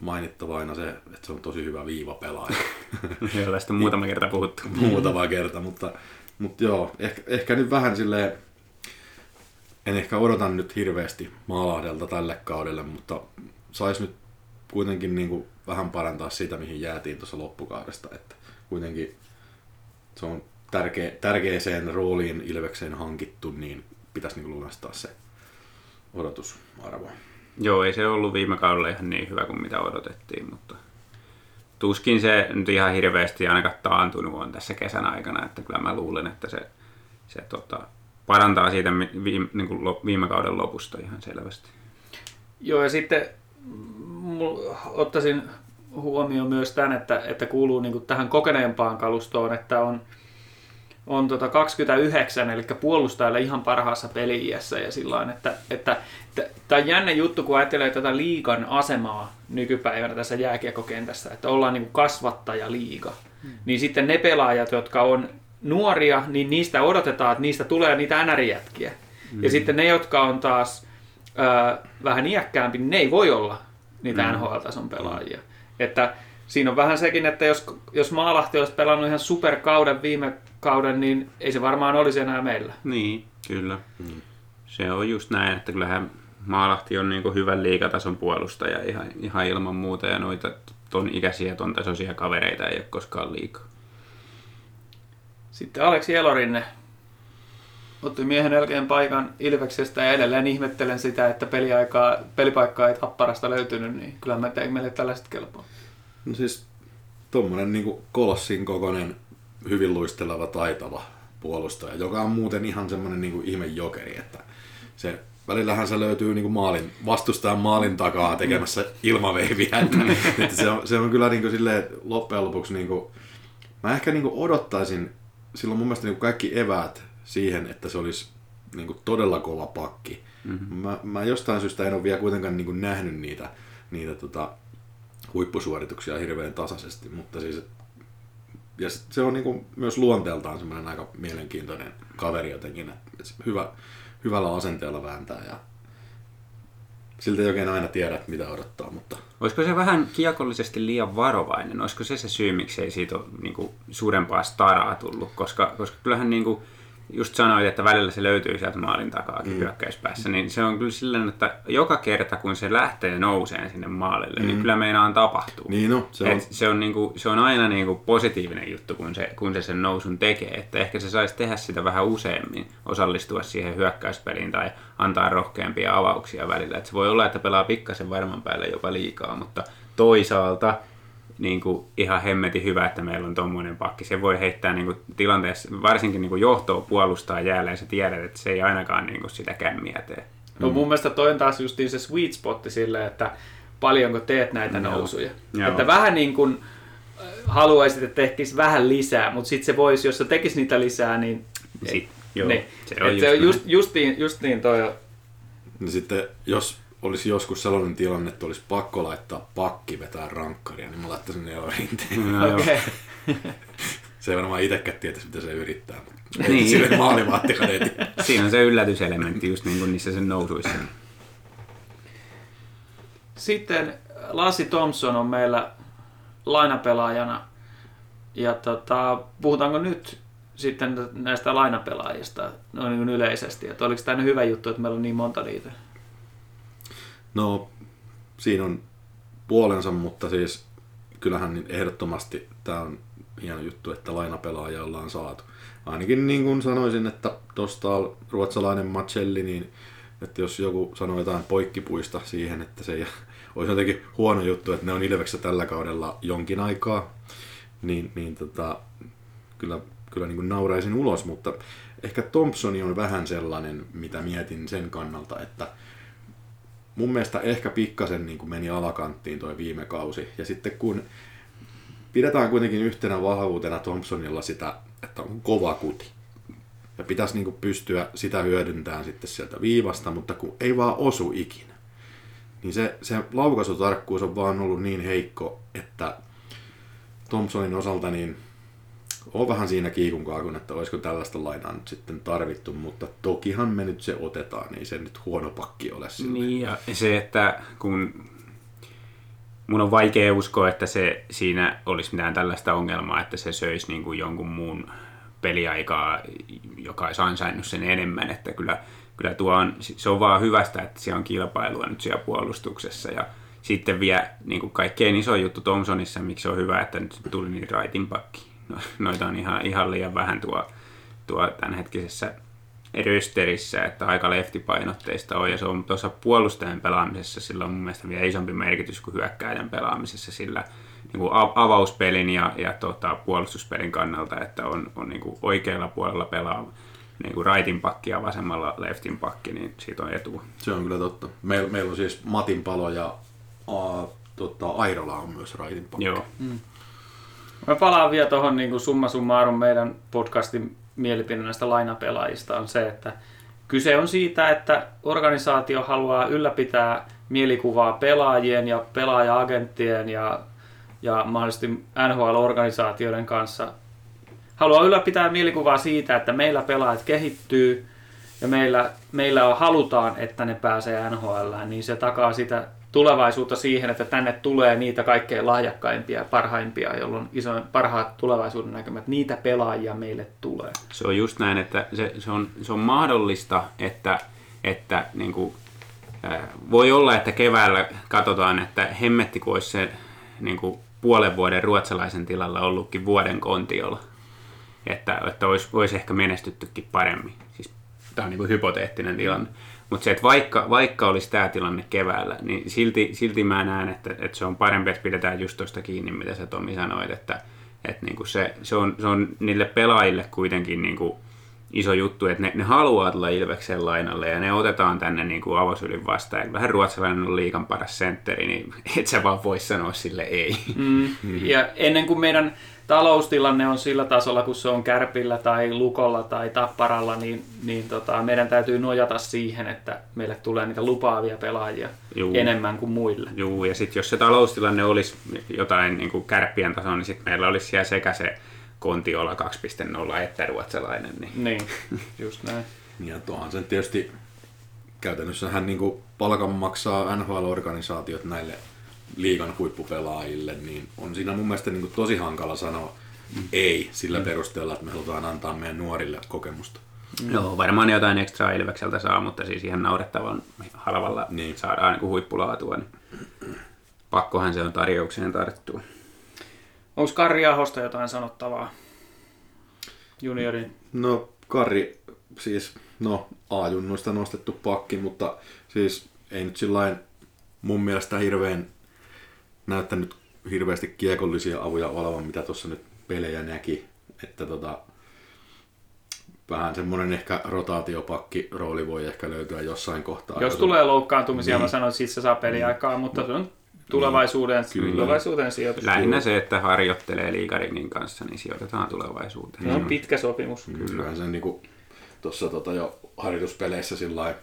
mainittava aina se, että se on tosi hyvä viivapelaaja. Joo, tästä muutama kerta puhuttu. muutama kerta, mutta mutta joo, ehkä, ehkä nyt vähän silleen, en ehkä odota nyt hirveästi Maalahdelta tälle kaudelle, mutta sais nyt kuitenkin niin kuin vähän parantaa sitä, mihin jäätiin tuossa loppukaudesta. Että kuitenkin se on tärkeä, tärkeäseen rooliin Ilvekseen hankittu, niin pitäisi niin lunastaa se odotusarvo. Joo, ei se ollut viime kaudella ihan niin hyvä kuin mitä odotettiin, mutta tuskin se nyt ihan hirveästi ainakaan taantunut on tässä kesän aikana, että kyllä mä luulen, että se, se tota, parantaa siitä viime, niin kuin viime kauden lopusta ihan selvästi. Joo, ja sitten ottaisin huomioon myös tämän, että, että kuuluu niin kuin tähän kokeneempaan kalustoon, että on, on tota 29, eli puolustajalle ihan parhaassa peli ja sillä että, että Tämä on jännä juttu, kun ajattelee tätä liikan asemaa nykypäivänä tässä jääkiekokentässä, että ollaan niin kasvattaja liiga. Hmm. Niin sitten ne pelaajat, jotka on nuoria, niin niistä odotetaan, että niistä tulee niitä NR-jätkiä. Hmm. Ja sitten ne, jotka on taas ö, vähän iäkkäämpi, niin ne ei voi olla niitä hmm. NHL-tason pelaajia. Että siinä on vähän sekin, että jos, jos Maalahti olisi pelannut ihan superkauden viime kauden, niin ei se varmaan olisi enää meillä. Niin, kyllä. Hmm. Se on just näin, että kyllähän Maalahti on niin hyvän liikatason puolustaja ihan, ihan ilman muuta ja noita ton ikäisiä, ton tasoisia kavereita ei ole koskaan liikaa. Sitten Aleksi Elorinne otti miehen elkeen paikan Ilveksestä ja edelleen ihmettelen sitä, että peliaikaa, pelipaikkaa ei Tapparasta löytynyt, niin kyllä mä tein meille tällaiset kelpoa. No siis tuommoinen niin kolossin kokoinen, hyvin luisteleva, taitava puolustaja, joka on muuten ihan semmoinen niin ihme jokeri, että se välillähän se löytyy niin maalin, vastustajan maalin takaa tekemässä ilmaveiviä. Että, että se, on, se on kyllä niin kuin silleen, loppujen lopuksi, niin kuin, mä ehkä niin kuin odottaisin, silloin mun mielestä niin kuin kaikki eväät siihen, että se olisi niin kuin todella kova pakki. Mm-hmm. Mä, mä jostain syystä en ole vielä kuitenkaan niin kuin nähnyt niitä, niitä tota, huippusuorituksia hirveän tasaisesti, mutta siis ja se on niin kuin myös luonteeltaan semmoinen aika mielenkiintoinen kaveri jotenkin, että hyvä, hyvällä asenteella vääntää ja siltä ei oikein aina tiedä, mitä odottaa. Mutta... Olisiko se vähän kiekollisesti liian varovainen? Olisiko se se syy, miksi ei siitä ole niin kuin, suurempaa staraa tullut? Koska, koska kyllähän niin kuin, just sanoit, että välillä se löytyy sieltä maalin takaakin mm. hyökkäyspäässä, niin se on kyllä silleen, että joka kerta kun se lähtee nouseen sinne maalille, niin mm. niin kyllä meinaan tapahtuu. Niin no, se on, se on, niinku, se on aina niinku positiivinen juttu, kun se, kun se sen nousun tekee. Että ehkä se saisi tehdä sitä vähän useammin, osallistua siihen hyökkäyspeliin tai antaa rohkeampia avauksia välillä. Että se voi olla, että pelaa pikkasen varman päälle jopa liikaa, mutta toisaalta niin kuin ihan hemmeti hyvä, että meillä on tuommoinen pakki. Se voi heittää niin kuin tilanteessa, varsinkin niin kuin johtoa puolustaa jäällä ja sä tiedät, että se ei ainakaan niin kuin sitä kämmiä tee. No mun mielestä toi on taas justiin se sweet spotti sille, että paljonko teet näitä Joo. nousuja. Joo. Että vähän niin kuin äh, haluaisit, että tehtäisiin vähän lisää, mutta sitten se voisi, jos se tekisi niitä lisää, niin... Sit, joo, niin. se on Et just se on just, justiin, justiin toi Niin sitten, jos olisi joskus sellainen tilanne, että olisi pakko laittaa pakki vetää rankkaria, niin mä laittaisin ne jo rinteen. No. Okei. Se ei varmaan itsekään tietäisi, mitä se yrittää. Mutta Niin. Sille tiedä. Siinä on se yllätyselementti just niin kuin niissä sen nousuissa. Sitten Lassi Thompson on meillä lainapelaajana. Ja tota, puhutaanko nyt sitten näistä lainapelaajista noin niin yleisesti? Että oliko tämä hyvä juttu, että meillä on niin monta niitä? No, siinä on puolensa, mutta siis kyllähän niin ehdottomasti tämä on hieno juttu, että lainapelaajia ollaan saatu. Ainakin niin kuin sanoisin, että tuosta ruotsalainen Macelli, niin että jos joku sanoo jotain poikkipuista siihen, että se ei olisi jotenkin huono juttu, että ne on Ilveksessä tällä kaudella jonkin aikaa, niin, niin tota, kyllä, kyllä niin kuin nauraisin ulos, mutta ehkä Thompsoni on vähän sellainen, mitä mietin sen kannalta, että mun mielestä ehkä pikkasen niin kuin meni alakanttiin toi viime kausi. Ja sitten kun pidetään kuitenkin yhtenä vahvuutena Thompsonilla sitä, että on kova kuti. Ja pitäisi niin kuin pystyä sitä hyödyntämään sitten sieltä viivasta, mutta kun ei vaan osu ikinä. Niin se, se laukaisutarkkuus on vaan ollut niin heikko, että Thompsonin osalta niin on vähän siinä kiikun kaakun, että olisiko tällaista lainaa nyt sitten tarvittu, mutta tokihan me nyt se otetaan, ei se nyt huono pakki ole sille. Niin ja se, että kun mun on vaikea uskoa, että se siinä olisi mitään tällaista ongelmaa, että se söisi niin kuin jonkun muun peliaikaa, joka olisi ansainnut sen enemmän, että kyllä, kyllä tuo on, se on vaan hyvästä, että siellä on kilpailua nyt siellä puolustuksessa ja sitten vielä niin kuin kaikkein iso juttu Thompsonissa, miksi se on hyvä, että nyt tuli niin raitin pakki. No, noita on ihan, ihan liian vähän tuo, tuo tämänhetkisessä rösterissä, että aika leftipainotteista on, ja se on tuossa puolustajan pelaamisessa, sillä on mun mielestä vielä isompi merkitys kuin hyökkääjän pelaamisessa, sillä niin kuin av- avauspelin ja, ja tota, puolustuspelin kannalta, että on, on niin kuin oikealla puolella pelaa niin kuin rightin pakki ja vasemmalla leftin pakki, niin siitä on etu. Se on kyllä totta. Meillä, meillä on siis Matin palo ja a, tota, Airola on myös raitin pakki. Joo. Mä palaan vielä tuohon niin summa summarum meidän podcastin mielipide näistä lainapelaajista on se, että kyse on siitä, että organisaatio haluaa ylläpitää mielikuvaa pelaajien ja pelaaja-agenttien ja, ja mahdollisesti NHL-organisaatioiden kanssa. Haluaa ylläpitää mielikuvaa siitä, että meillä pelaajat kehittyy ja meillä, meillä halutaan, että ne pääsee NHL, niin se takaa sitä tulevaisuutta siihen, että tänne tulee niitä kaikkein lahjakkaimpia ja parhaimpia, jolloin isoin, parhaat tulevaisuuden näkymät, niitä pelaajia meille tulee. Se on just näin, että se, se, on, se on mahdollista, että, että niin kuin, äh, voi olla, että keväällä katsotaan, että hemmetti kun olisi se niin kuin, puolen vuoden ruotsalaisen tilalla ollutkin vuoden kontiolla. Että, että olisi, olisi ehkä menestyttykin paremmin. Siis, tämä on niin kuin hypoteettinen tilanne. Mutta se, että vaikka, vaikka olisi tämä tilanne keväällä, niin silti, silti mä näen, että, että se on parempi, että pidetään just tuosta kiinni, mitä sä Tomi sanoit, että, että niin kuin se, se, on, se on niille pelaajille kuitenkin niin kuin iso juttu, että ne, ne haluaa tulla Ilveksen lainalle ja ne otetaan tänne niin kuin avosylin vastaan. Vähän ruotsalainen on liikan paras sentteri, niin et sä vaan voi sanoa sille ei. Mm. Ja ennen kuin meidän taloustilanne on sillä tasolla, kun se on Kärpillä tai Lukolla tai Tapparalla, niin, niin tota, meidän täytyy nojata siihen, että meille tulee niitä lupaavia pelaajia Juu. enemmän kuin muille. Juu, ja sitten jos se taloustilanne olisi jotain niin kuin kärppien tasoa, niin sitten meillä olisi siellä sekä se Kontiola 2.0 että ruotsalainen. Niin. Niin, just näin. Ja tuohan sen tietysti käytännössähän niin kuin palkan maksaa NHL-organisaatiot näille liigan huippupelaajille, niin on siinä mun mielestä niin kuin tosi hankala sanoa ei sillä perusteella, että me halutaan antaa meidän nuorille kokemusta. Mm. Joo, varmaan jotain ekstra Ilvekseltä saa, mutta siis ihan naurettavan halvalla Niin. niin. saadaan niin kuin huippulaatua. Niin pakkohan se on tarjoukseen tarttua. Onko Karri Ahosta jotain sanottavaa? Juniorin. No Kari, siis no A-junnuista nostettu pakki, mutta siis ei nyt sillain mun mielestä hirveän näyttänyt hirveästi kiekollisia avuja olevan, mitä tuossa nyt pelejä näki. Että tota, vähän semmoinen ehkä rotaatiopakki rooli voi ehkä löytyä jossain kohtaa. Jos tulee loukkaantumisia, niin. mä sanoin, että sit se saa peliaikaa, mutta se on tulevaisuuden, niin, tulevaisuuden sijoitus. Lähinnä se, että harjoittelee liikaringin kanssa, niin sijoitetaan tulevaisuuteen. Se on pitkä sopimus. Kyllähän se niin tuossa tota jo harjoituspeleissä sillä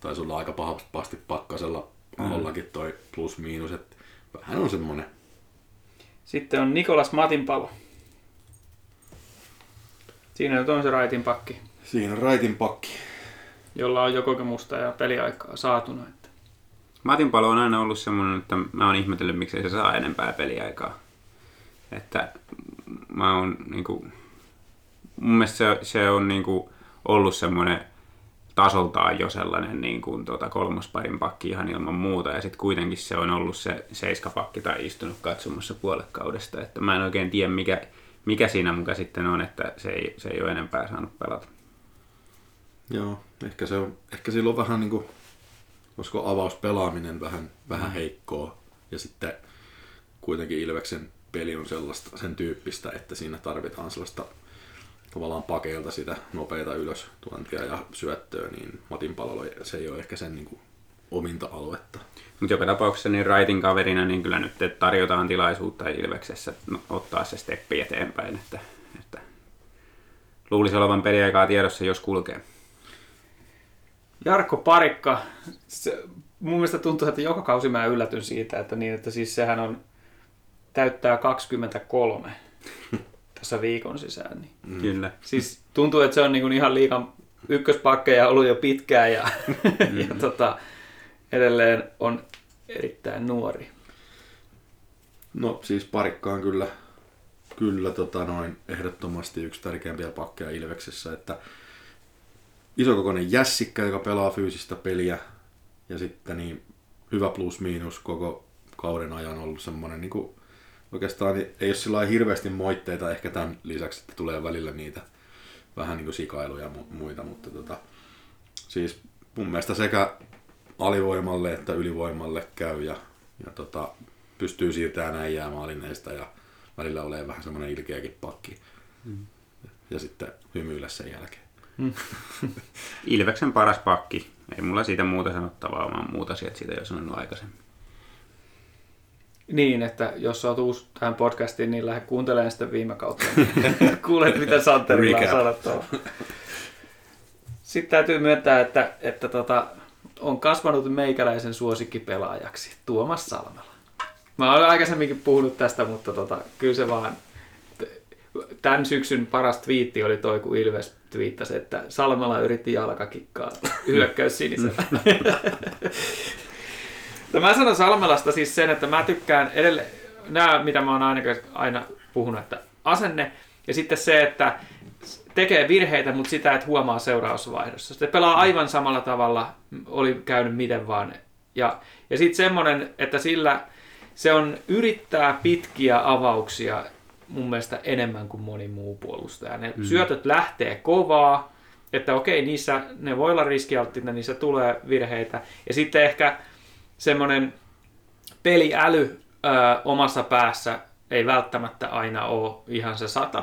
taisi olla aika pahasti pakkasella allakin toi plus miinus, että vähän on semmoinen. Sitten on Nikolas Matinpalo. Siinä nyt on se raitin pakki. Siinä on raitin pakki. Jolla on jo kokemusta ja peliaikaa saatuna. Matin palo on aina ollut semmoinen, että mä oon ihmetellyt, miksei se saa enempää peliaikaa. Että mä oon niinku, mun mielestä se, se on niinku ollut semmoinen tasoltaan jo sellainen niin kuin, tuota, kolmosparin pakki ihan ilman muuta. Ja sitten kuitenkin se on ollut se seiskapakki tai istunut katsomassa puolekaudesta. Että mä en oikein tiedä, mikä, mikä siinä muka sitten on, että se ei, se ei ole enempää saanut pelata. Joo, ehkä, se on, ehkä sillä on vähän niin kuin, koska avauspelaaminen vähän, vähän mm. heikkoa. Ja sitten kuitenkin Ilveksen peli on sellaista, sen tyyppistä, että siinä tarvitaan sellaista tavallaan pakeilta sitä nopeita ylös tuontia ja syöttöä, niin Matin palolla se ei ole ehkä sen niin kuin ominta aluetta. Mutta joka tapauksessa niin Raitin kaverina niin kyllä nyt tarjotaan tilaisuutta Ilveksessä no, ottaa se steppi eteenpäin, että, että luulisi olevan peliaikaa tiedossa, jos kulkee. Jarkko Parikka, se, mun mielestä tuntuu, että joka kausi mä yllätyn siitä, että, niin, että siis sehän on täyttää 23 tässä viikon sisään. Niin. Mm. Kyllä. Siis tuntuu, että se on niin kuin ihan liikan ykköspakkeja ollut jo pitkään ja, mm. ja tota, edelleen on erittäin nuori. No siis parikka on kyllä, kyllä tota noin, ehdottomasti yksi tärkeimpiä pakkeja Ilveksessä, että isokokoinen jässikkä, joka pelaa fyysistä peliä ja sitten niin hyvä plus miinus koko kauden ajan ollut semmoinen niin kuin, oikeastaan ei ole sillä hirveästi moitteita ehkä tämän lisäksi, että tulee välillä niitä vähän niin kuin sikailuja ja muita, mutta tota, siis mun mielestä sekä alivoimalle että ylivoimalle käy ja, ja tota, pystyy siirtämään äijää maalineista ja välillä ole vähän semmoinen ilkeäkin pakki. Mm. Ja sitten hymyillä sen jälkeen. Mm. Ilveksen paras pakki. Ei mulla siitä muuta sanottavaa, vaan muuta sieltä siitä jo sanonut aikaisemmin. Niin, että jos olet uusi tähän podcastiin, niin lähde kuuntelemaan sitä viime kautta. Kuulet, mitä Santerilla on sanottava. Sitten täytyy myöntää, että, että tota, on kasvanut meikäläisen suosikkipelaajaksi, Tuomas Salmela. Mä olen aikaisemminkin puhunut tästä, mutta tota, kyllä se vaan... Tämän syksyn paras twiitti oli toi, kun Ilves twiittasi, että Salmela yritti jalkakikkaa hyökkäys sinisellä. no mä sanon Salmelasta siis sen, että mä tykkään edelleen, nämä mitä mä oon aina, aina puhunut, että asenne ja sitten se, että tekee virheitä, mutta sitä et huomaa seurausvaihdossa. Se pelaa aivan samalla tavalla, oli käynyt miten vaan. Ja, ja sitten semmoinen, että sillä se on yrittää pitkiä avauksia mun mielestä enemmän kuin moni muu puolustaja. Ne mm. syötöt lähtee kovaa, että okei, niissä ne voi olla riskialttiita, niissä tulee virheitä. Ja sitten ehkä semmoinen peliäly ö, omassa päässä ei välttämättä aina ole ihan se sata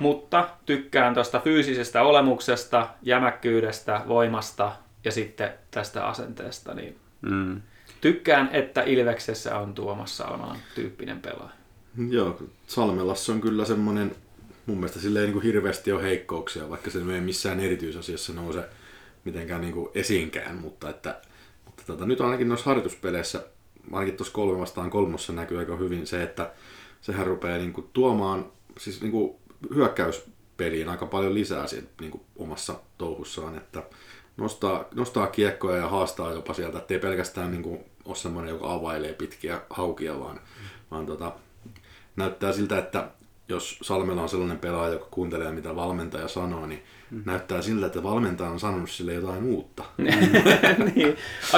mutta tykkään tuosta fyysisestä olemuksesta, jämäkkyydestä, voimasta ja sitten tästä asenteesta. Niin mm. Tykkään, että Ilveksessä on Tuomas Salmelan tyyppinen pelaaja. Joo, Salmelassa on kyllä semmoinen, mun mielestä sille ei niin kuin hirveästi ole heikkouksia, vaikka se ei missään erityisasiassa nouse mitenkään niin kuin esiinkään, mutta, että, mutta tota, nyt ainakin noissa harjoituspeleissä, ainakin tuossa kolme vastaan kolmossa näkyy aika hyvin se, että sehän rupeaa niin kuin tuomaan, siis niin kuin hyökkäyspeliin aika paljon lisää siinä, niin kuin omassa touhussaan, että nostaa, nostaa kiekkoja ja haastaa jopa sieltä, ettei pelkästään niin kuin, ole semmoinen, joka availee pitkiä haukia, vaan, mm. vaan tota, näyttää siltä, että jos Salmella on sellainen pelaaja, joka kuuntelee mitä valmentaja sanoo, niin mm. näyttää siltä, että valmentaja on sanonut sille jotain uutta. niin.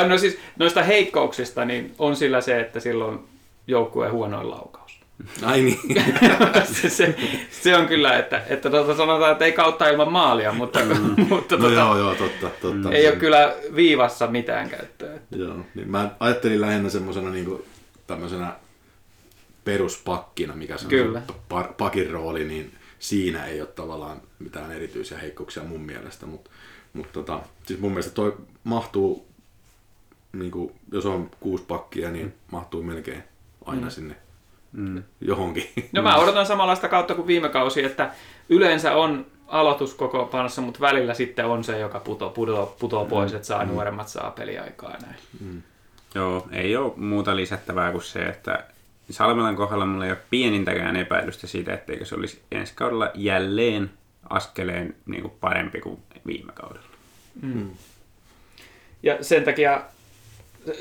No siis noista heikkouksista niin on sillä se, että silloin joukkueen huonoin laukaus. Ai niin. se, se, se, on kyllä, että, että tuota sanotaan, että ei kautta ilman maalia, mutta, mm. mutta no tuota, joo, joo, totta, totta. ei ole kyllä viivassa mitään käyttöä. Joo, niin mä ajattelin lähinnä semmoisena niin tämmöisenä peruspakkina, mikä se on Kyllä. pakin rooli, niin siinä ei ole tavallaan mitään erityisiä heikkouksia mun mielestä, mutta mut tota, siis mun mielestä toi mahtuu, niin kuin, jos on kuusi pakkia, niin mahtuu melkein aina sinne Mm. johonkin. No mä odotan samanlaista kautta kuin viime kausi, että yleensä on aloitus koko panossa, mutta välillä sitten on se, joka putoo, putoo, putoo pois, että saa nuoremmat saa peliaikaa näin. Joo, ei ole muuta lisättävää kuin se, että Salmelan kohdalla mulla ei ole pienintäkään epäilystä siitä, etteikö se olisi ensi kaudella jälleen askeleen niin kuin parempi kuin viime kaudella. Ja sen takia,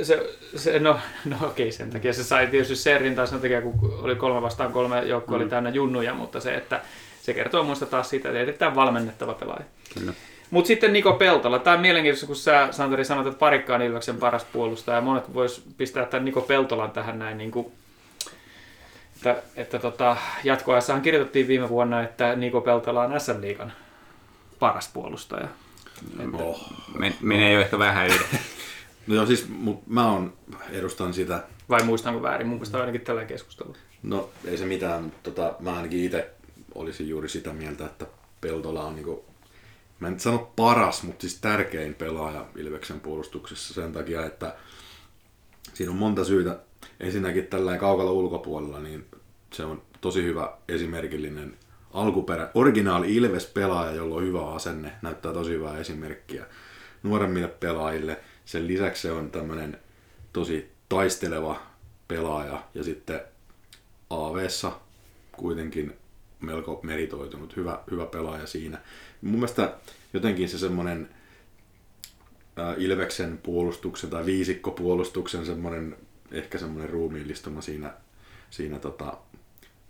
se, se, no, no okei, sen takia se sai tietysti serrin tai sen takia, kun oli kolme vastaan kolme joukko oli täynnä junnuja, mutta se, että se kertoo muista taas siitä, että erittäin valmennettava pelaaja. Kyllä. Mutta sitten Niko Peltola. Tämä on mielenkiintoista, kun sä Santeri sanot, että parikka on Ilveksen paras puolustaja. Ja monet vois pistää tämän Niko Peltolan tähän näin, niin kuin, että, että tota, jatkoajassahan kirjoitettiin viime vuonna, että Niko Peltola on SM Liigan paras puolustaja. Oh. Men, menee jo ehkä vähän yli. No joo, siis mut mä on, edustan sitä, Vai muistanko väärin? Mun mielestä ainakin tällainen keskustelu. no ei se mitään, mutta tota, mä ainakin itse olisin juuri sitä mieltä, että Peltola on niinku, mä en nyt sano paras, mutta siis tärkein pelaaja Ilveksen puolustuksessa sen takia, että siinä on monta syytä. Ensinnäkin tällä kaukalla ulkopuolella, niin se on tosi hyvä esimerkillinen alkuperä, originaali Ilves-pelaaja, jolla on hyvä asenne, näyttää tosi hyvää esimerkkiä nuoremmille pelaajille. Sen lisäksi se on tämmöinen tosi taisteleva pelaaja ja sitten AVssa kuitenkin melko meritoitunut, hyvä, hyvä pelaaja siinä. Mun mielestä jotenkin se semmoinen Ilveksen puolustuksen tai viisikkopuolustuksen semmoinen, ehkä semmoinen ruumiillistuma siinä, siinä tota,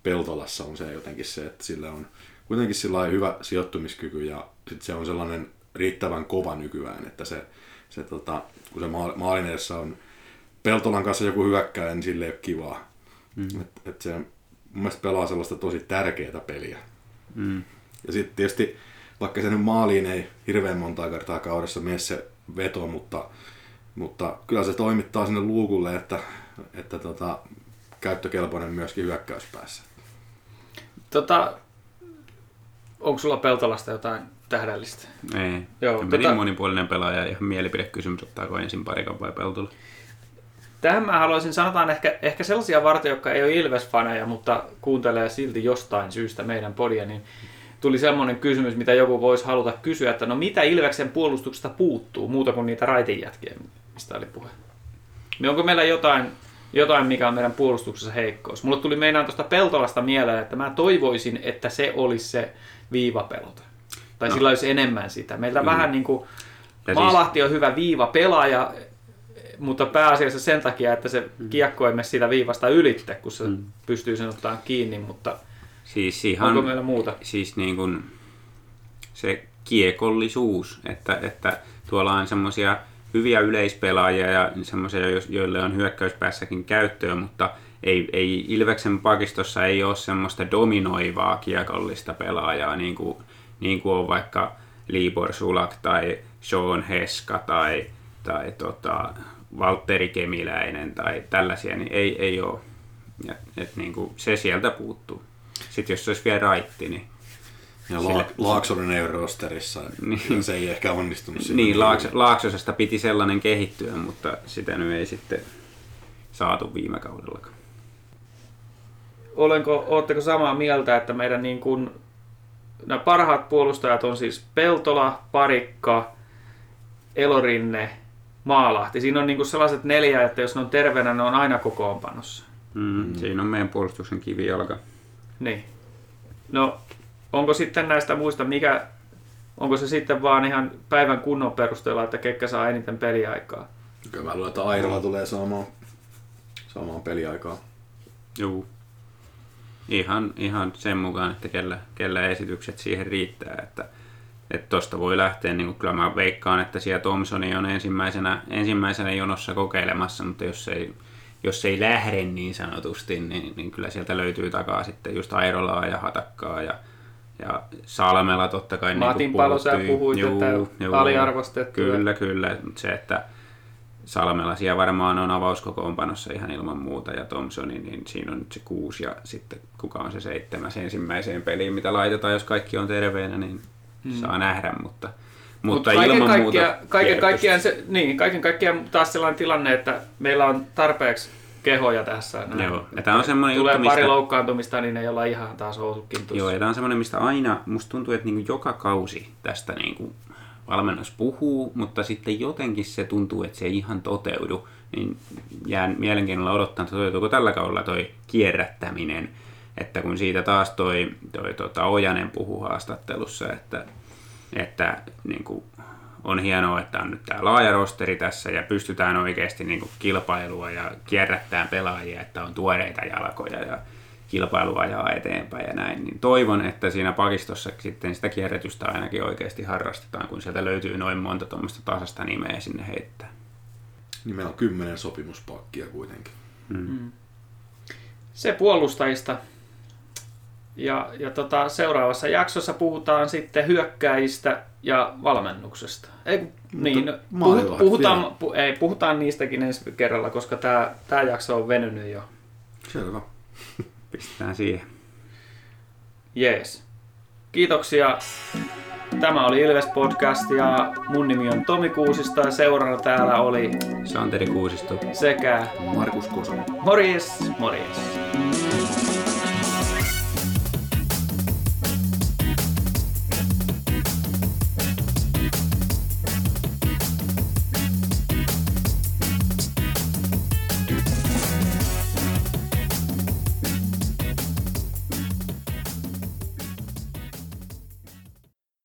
Peltolassa on se jotenkin se, että sillä on kuitenkin sillä hyvä sijoittumiskyky ja sit se on sellainen riittävän kova nykyään, että se, se tota, kun se maal- maalin edessä on Peltolan kanssa joku hyökkää, niin sille ei ole kivaa. Mm. Et, et se mun mielestä pelaa sellaista tosi tärkeää peliä. Mm. Ja sitten tietysti, vaikka se nyt maaliin ei hirveän monta kertaa kaudessa mene se veto, mutta, mutta kyllä se toimittaa sinne luukulle, että, että tota, käyttökelpoinen myöskin hyökkäyspäässä. Tota, onko sulla Peltolasta jotain tähdellistä? Ei. Joo, Joo, tota- tota... monipuolinen pelaaja. Ihan mielipidekysymys, ottaako ensin parikan vai peltola. Tähän mä haluaisin, sanotaan ehkä, ehkä sellaisia varten, jotka ei ole Ilves-faneja, mutta kuuntelee silti jostain syystä meidän podia, niin tuli semmoinen kysymys, mitä joku voisi haluta kysyä, että no mitä Ilveksen puolustuksesta puuttuu, muuta kuin niitä raitinjätkiä, mistä oli puhe. Niin onko meillä jotain, jotain, mikä on meidän puolustuksessa heikkous? Mulle tuli meinaan tuosta Peltolasta mieleen, että mä toivoisin, että se olisi se viivapelote. Tai no. sillä olisi enemmän sitä. Meillä mm. vähän niin kuin, Ja siis- Maalahti on hyvä viiva pelaaja, mutta pääasiassa sen takia, että se kiekko ei mene siitä viivasta ylitte, kun se mm. pystyy sen ottaa kiinni, mutta Siis ihan, onko meillä muuta? siis niin kuin se kiekollisuus, että, että tuolla on semmoisia hyviä yleispelaajia ja semmoisia, jo- joille on hyökkäyspäässäkin käyttöä, mutta ei, ei Ilveksen pakistossa ei ole semmoista dominoivaa kiekollista pelaajaa, niin kuin, niin kuin on vaikka Libor Sulak tai Sean Heska tai, tai tota, Valtteri Kemiläinen tai tällaisia, niin ei, ei ole. Ja, et niin kuin, se sieltä puuttuu. Sitten jos se olisi vielä raitti, niin Ja Sille- La- Laaksonen ei ole rosterissa, Niin. se ei ehkä onnistunut siinä. Niin, Laakso, Laaksosesta piti sellainen kehittyä, mutta sitä nyt ei sitten saatu viime kaudellakaan. Olenko, ootteko samaa mieltä, että meidän niin kuin, nämä parhaat puolustajat on siis Peltola, Parikka, Elorinne, Maalahti. Siinä on niin kuin sellaiset neljä, että jos ne on terveenä, ne on aina kokoonpanossa. Mm, mm. Siinä on meidän puolustuksen kivijalka. Niin. No, onko sitten näistä muista, mikä, onko se sitten vaan ihan päivän kunnon perusteella, että ketkä saa eniten peliaikaa? Kyllä mä luulen, että Airola tulee saamaan, saamaan peliaikaa. Juu. Ihan, ihan sen mukaan, että kellä, kellä esitykset siihen riittää. Että että tosta voi lähteä, niin kyllä mä veikkaan, että siellä Thompsoni on ensimmäisenä, ensimmäisenä jonossa kokeilemassa, mutta jos ei, jos ei lähde niin sanotusti, niin, niin kyllä sieltä löytyy takaa sitten just Airolaa ja Hatakkaa ja, ja Salmela totta kai. Matin niin Palo, sä puhuit, että aliarvostettu. Kyllä, kyllä. Mutta se, että Salmelaisia varmaan on avauskokoonpanossa ihan ilman muuta ja Thompsoni, niin siinä on nyt se kuusi ja sitten kuka on se seitsemäs ensimmäiseen peliin, mitä laitetaan, jos kaikki on terveenä, niin hmm. saa nähdä, mutta, mutta kaiken ilman kaikkia, muuta kaiken kaikkiaan, se, niin, kaiken kaikkiaan taas sellainen tilanne, että meillä on tarpeeksi kehoja tässä. Näin. Joo, ja tää on semmoinen Tulee juttu, pari mistä- loukkaantumista, niin ei olla ihan taas housut Joo, ja tämä on semmoinen, mistä aina, musta tuntuu, että niinku joka kausi tästä niinku valmennus puhuu, mutta sitten jotenkin se tuntuu, että se ei ihan toteudu. Niin jään mielenkiinnolla odottaa, että toteutuuko tällä kaudella toi kierrättäminen. Että kun siitä taas toi, toi tota Ojanen puhuu haastattelussa, että, että niin kuin on hienoa, että on nyt tämä laaja rosteri tässä ja pystytään oikeasti niin kuin kilpailua ja kierrättämään pelaajia, että on tuoreita jalkoja ja kilpailu ajaa eteenpäin ja näin, niin toivon, että siinä pakistossa sitten sitä kierrätystä ainakin oikeasti harrastetaan, kun sieltä löytyy noin monta tuommoista tasasta nimeä sinne heittää. Niin meillä on kymmenen sopimuspakkia kuitenkin. Se puolustajista. Ja, ja tota, seuraavassa jaksossa puhutaan sitten hyökkäjistä ja valmennuksesta. Ei, kun- niin, no, maalivahti puhutaan, pu, ei, puhutaan niistäkin ensi kerralla, koska tämä tää jakso on venynyt jo. Selvä. Pistetään siihen. Jees. Kiitoksia. Tämä oli Ilves Podcast ja mun nimi on Tomi Kuusisto ja seurana täällä oli Santeri Kuusisto. sekä Markus Kosonen. Morjes, morjes.